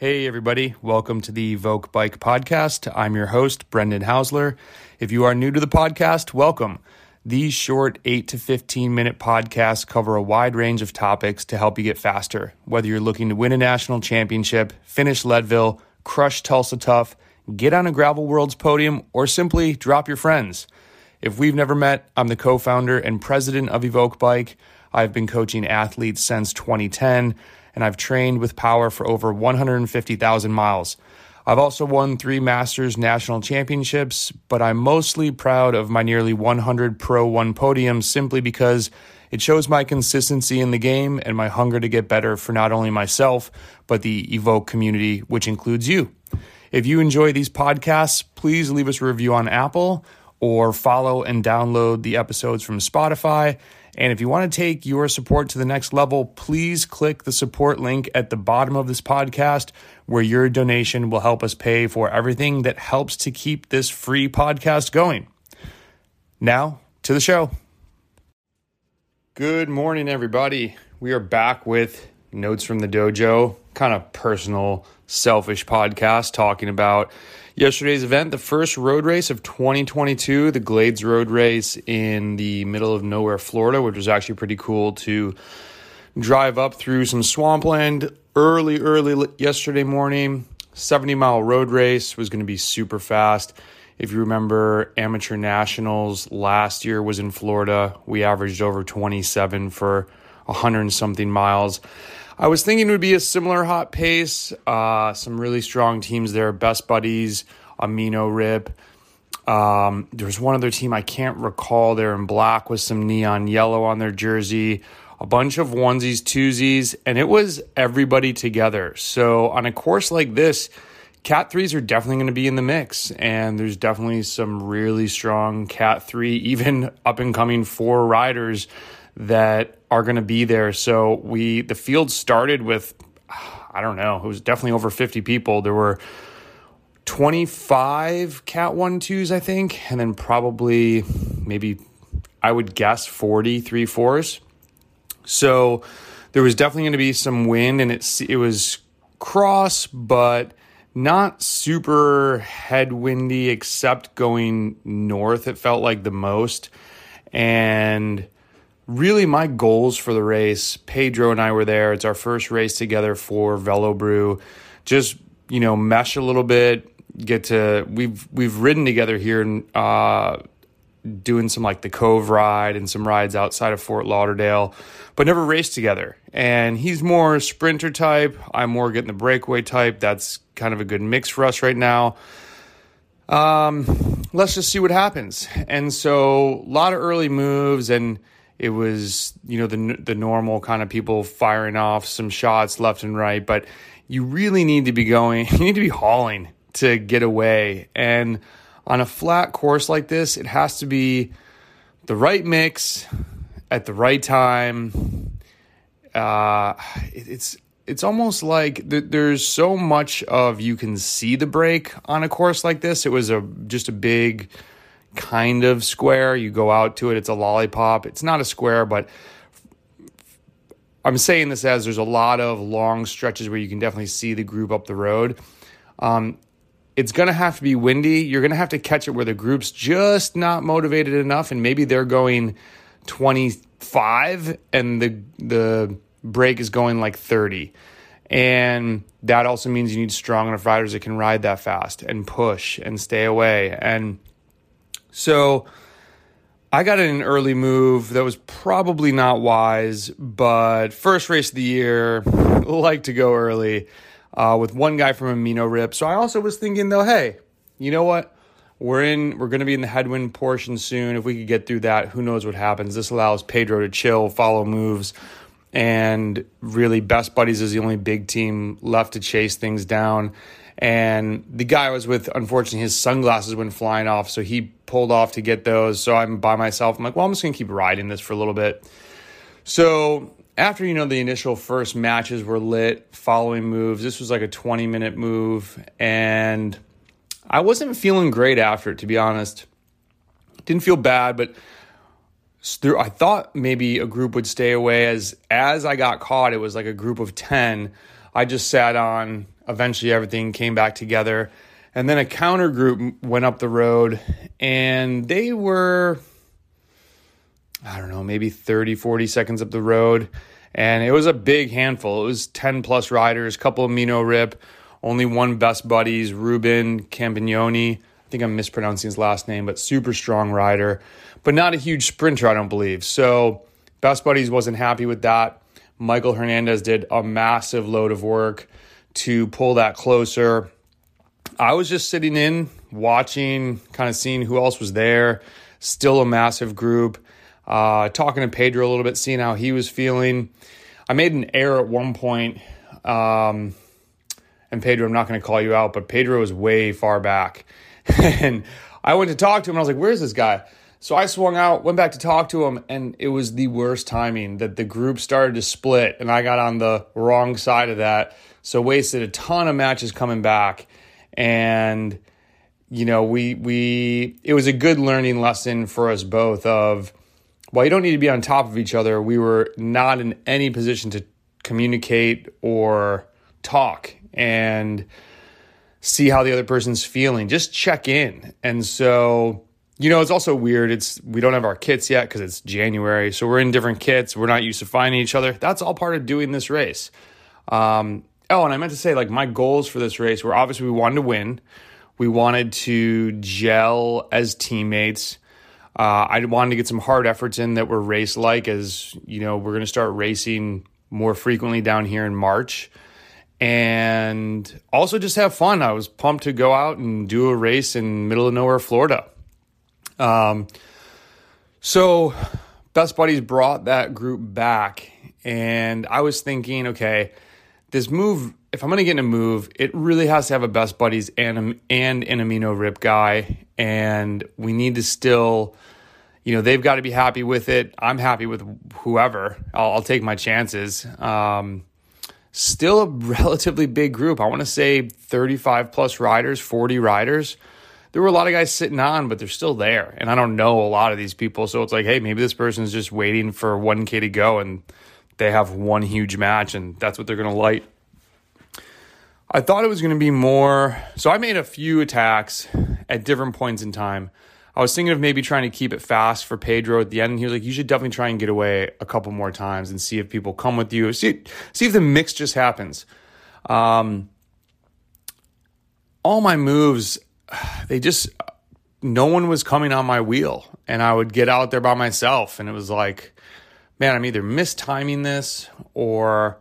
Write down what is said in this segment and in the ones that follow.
Hey, everybody. Welcome to the Evoq.Bike Podcast. I'm your host, Brendan Housler. If you are new to the podcast, welcome. These short 8 to 15 minute podcasts cover a wide range of topics to help you get faster. Whether you're looking to win a national championship, finish Leadville, crush Tulsa Tough, get on a Gravel Worlds podium, or simply drop your friends. If we've never met, I'm the co founder and president of Evoq.Bike. I've been coaching athletes since 2010 and I've trained with power for over 150,000 miles. I've also won three Masters national championships, but I'm mostly proud of my nearly 100 Pro 1 podiums simply because it shows my consistency in the game and my hunger to get better for not only myself, but the Evoq community, which includes you. If you enjoy these podcasts, please leave us a review on Apple or follow and download the episodes from Spotify. And if you want to take your support to the next level, please click the support link at the bottom of this podcast, where your donation will help us pay for everything that helps to keep this free podcast going. Now to the show. Good morning, everybody. We are back with Notes from the Dojo, kind of personal, selfish podcast talking about Yesterday's event, the first road race of 2022, the Glades Road Race in the middle of nowhere, Florida, which was actually pretty cool to drive up through some swampland early, early yesterday morning. 70 mile road race was going to be super fast. If you remember, Amateur Nationals last year was in Florida. We averaged over 27 for 100 and something miles. I was thinking it would be a similar hot pace. Uh, some really strong teams there. Best Buddies, Amino Rip. Um, there's one other team I can't recall. They're in black with some neon yellow on their jersey. A bunch of onesies, twosies, and it was everybody together. So on a course like this, Cat threes are definitely going to be in the mix, and there's definitely some really strong Cat three, even up and coming four riders that are going to be there. So we the field started with I don't know, it was definitely over 50 people. There were 25 cat 1 2s I think, and then probably maybe I would guess 40 3 4s. So there was definitely going to be some wind and it it was cross but not super headwindy except going north it felt like the most and really my goals for the race. Pedro and I were there. It's our first race together for Velo Brew. Just you know, mesh a little bit. Get to we've we've ridden together here and uh, doing some like the Cove ride and some rides outside of Fort Lauderdale, but never raced together. And he's more sprinter type. I'm more getting the breakaway type. That's kind of a good mix for us right now. Um, let's just see what happens. And so a lot of early moves and it was you know the the normal kind of people firing off some shots left and right, but you really need to be going. You need to be hauling to get away. And on a flat course like this, it has to be the right mix at the right time. Uh, it's it's almost like th- there's so much of you can see the break on a course like this. It was a just a big kind of square. You go out to it, it's a lollipop. It's not a square, but I'm saying this as there's a lot of long stretches where you can definitely see the group up the road. Um, it's going to have to be windy. You're going to have to catch it where the group's just not motivated enough, and maybe they're going 25 and the the break is going like 30. And that also means you need strong enough riders that can ride that fast and push and stay away. And so I got in an early move that was probably not wise, but first race of the year, like to go early uh, with one guy from Amino Rip. So I also was thinking though, hey, you know what? We're in. We're going to be in the headwind portion soon. If we could get through that, who knows what happens? This allows Pedro to chill, follow moves, and really, Best Buddies is the only big team left to chase things down. And the guy I was with, unfortunately, his sunglasses went flying off, so he pulled off to get those. So I'm by myself. I'm like, well, I'm just gonna keep riding this for a little bit. So after you know the initial first matches were lit, following moves, this was like a 20 minute move, and I wasn't feeling great after it, to be honest. Didn't feel bad, but I thought maybe a group would stay away. As as I got caught, it was like a group of 10 I just sat on. Eventually, everything came back together. And then a counter group went up the road, and they were, I don't know, maybe 30, 40 seconds up the road. And it was a big handful. It was 10 plus riders, couple of Mino Rip, only one best buddies, Ruben Campagnoni. I think I'm mispronouncing his last name, but super strong rider, but not a huge sprinter, I don't believe. So Best Buddies wasn't happy with that. Michael Hernandez did a massive load of work to pull that closer. I was just sitting in, watching, kind of seeing who else was there. Still a massive group. Uh, talking to Pedro a little bit, seeing how he was feeling. I made an error at one point. Um, and Pedro, I'm not going to call you out, but Pedro was way far back. and I went to talk to him and I was like, where's this guy? So I swung out, went back to talk to him, and it was the worst timing that the group started to split, and I got on the wrong side of that. So wasted a ton of matches coming back, and you know we we it was a good learning lesson for us both. Of while you don't need to be on top of each other, we were not in any position to communicate or talk and see how the other person's feeling. Just check in, and so you know, it's also weird. It's we don't have our kits yet because it's January, so we're in different kits. We're not used to finding each other. That's all part of doing this race. Um, oh, and I meant to say, like, my goals for this race were obviously we wanted to win. We wanted to gel as teammates. Uh, I wanted to get some hard efforts in that were race like, as you know, we're going to start racing more frequently down here in March. And also just have fun. I was pumped to go out and do a race in middle of nowhere, Florida. Um, so Best Buddies brought that group back, and I was thinking, okay, this move, if I'm going to get in a move, it really has to have a Best Buddies and, and an amino rip guy, and we need to still, you know, they've got to be happy with it. I'm happy with whoever. I'll, I'll take my chances. Um, still a relatively big group. I want to say 35 plus riders, 40 riders there were a lot of guys sitting on, but they're still there. And I don't know a lot of these people. So it's like, hey, maybe this person's just waiting for 1K to go and they have one huge match and that's what they're going to light. I thought it was going to be more. So I made a few attacks at different points in time. I was thinking of maybe trying to keep it fast for Pedro at the end. And he was like, you should definitely try and get away a couple more times and see if people come with you. See, see if the mix just happens. Um, all my moves they just no one was coming on my wheel and I would get out there by myself and it was like man I'm either mistiming this or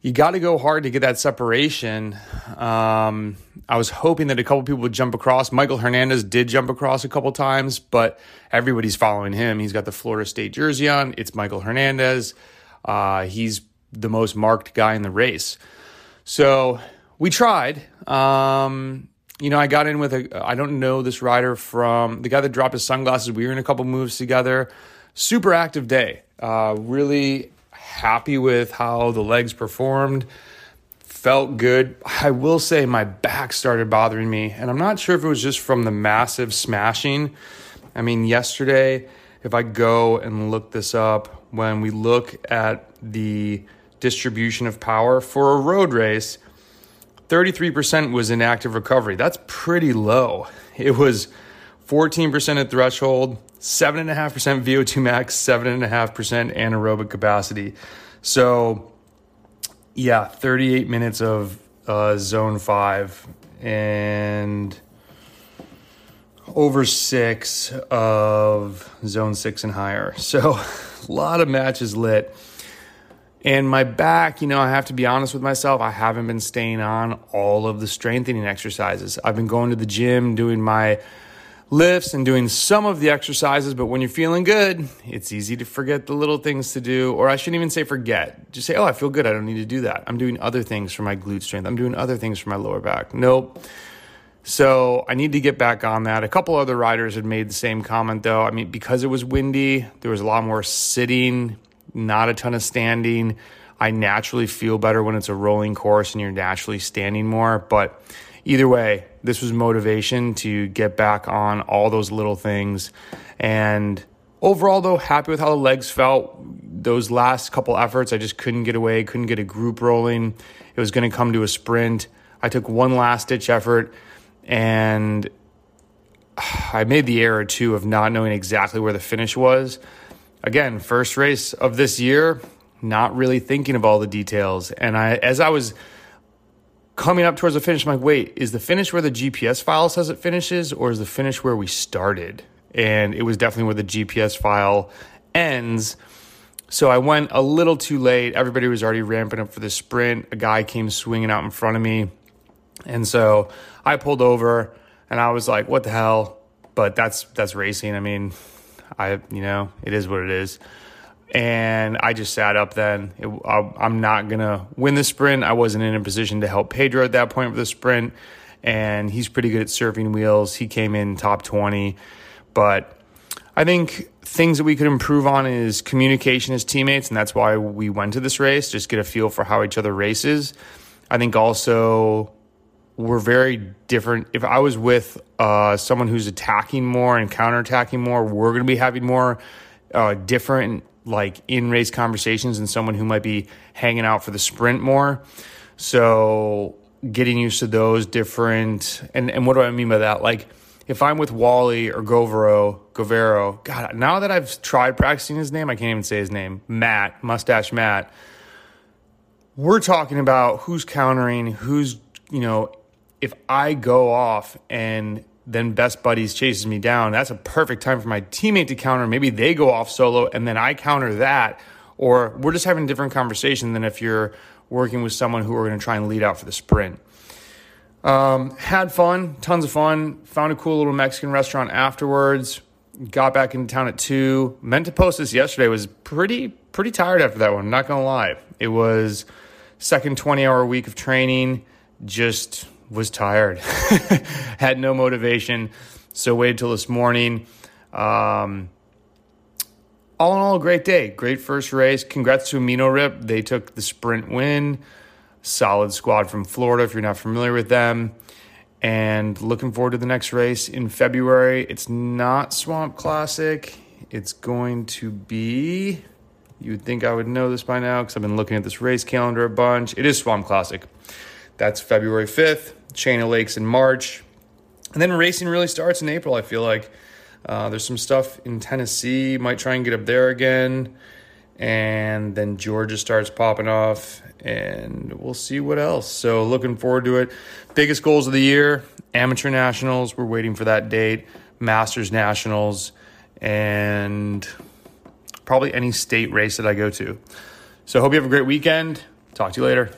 you got to go hard to get that separation. Um, I was hoping that a couple people would jump across. Michael Hernandez did jump across a couple times, but everybody's following him. He's got the Florida State jersey on. It's Michael Hernandez. Uh, he's the most marked guy in the race. So we tried. Um, you know, I got in with a, I don't know this rider from the guy that dropped his sunglasses. We were in a couple moves together. Super active day. Uh, really happy with how the legs performed. Felt good. I will say my back started bothering me, and I'm not sure if it was just from the massive smashing. I mean, yesterday, if I go and look this up, when we look at the distribution of power for a road race, 33% was in active recovery. That's pretty low. It was 14% at threshold, 7.5% VO2 max, 7.5% anaerobic capacity. So, yeah, 38 minutes of uh, zone five and over six of zone six and higher. So, a lot of matches lit. And my back, you know, I have to be honest with myself, I haven't been staying on all of the strengthening exercises. I've been going to the gym, doing my lifts and doing some of the exercises, but when you're feeling good, it's easy to forget the little things to do. Or I shouldn't even say forget. Just say, oh, I feel good. I don't need to do that. I'm doing other things for my glute strength. I'm doing other things for my lower back. Nope. So I need to get back on that. A couple other riders had made the same comment though. I mean, because it was windy, there was a lot more sitting not a ton of standing. I naturally feel better when it's a rolling course and you're naturally standing more. But either way, this was motivation to get back on all those little things. And overall, though, happy with how the legs felt. those last couple efforts, I just couldn't get away, couldn't get a group rolling. It was going to come to a sprint. I took one last ditch effort and I made the error too of not knowing exactly where the finish was. Again, first race of this year, not really thinking of all the details. And I, as I was coming up towards the finish, I'm like, wait, is the finish where the GPS file says it finishes, or is the finish where we started? And it was definitely where the GPS file ends. So I went a little too late. Everybody was already ramping up for the sprint. A guy came swinging out in front of me. And so I pulled over and I was like, what the hell? But that's that's racing. I mean, I you know, it is what it is. And I just sat up then. It, I'm not going to win the sprint. I wasn't in a position to help Pedro at that point with the sprint. And he's pretty good at surfing wheels. He came in top 20. But I think things that we could improve on is communication as teammates. And that's why we went to this race, just get a feel for how each other races. I think also we're very different. If I was with uh, someone who's attacking more and counterattacking more, we're going to be having more uh, different like in race conversations and someone who might be hanging out for the sprint more. So getting used to those different and and what do I mean by that? Like if I'm with Wally or Govero, Govero, God, now that I've tried practicing his name, I can't even say his name. Matt, Mustache Matt. We're talking about who's countering, who's you know if I go off and then best buddies chases me down, that's a perfect time for my teammate to counter. Maybe they go off solo and then I counter that. Or we're just having a different conversation than if you're working with someone who are going to try and lead out for the sprint. Um, had fun, tons of fun. Found a cool little Mexican restaurant afterwards. Got back into town at two. Meant to post this yesterday. Was pretty pretty tired after that one. Not gonna lie. It was second twenty hour week of training. Just was tired, had no motivation. So waited till this morning. Um, all in all, a great day. Great first race. Congrats to Amino Rip. They took the sprint win. Solid squad from Florida, if you're not familiar with them. And looking forward to the next race in February. It's not Swamp Classic. It's going to be, you would think I would know this by now because I've been looking at this race calendar a bunch. It is Swamp Classic. That's February 5th. Chain of Lakes in March. And then racing really starts in April, I feel like. Uh, there's some stuff in Tennessee, might try and get up there again. And then Georgia starts popping off, and we'll see what else. So, looking forward to it. Biggest goals of the year amateur nationals, we're waiting for that date, Masters nationals, and probably any state race that I go to. So, hope you have a great weekend. Talk to you later.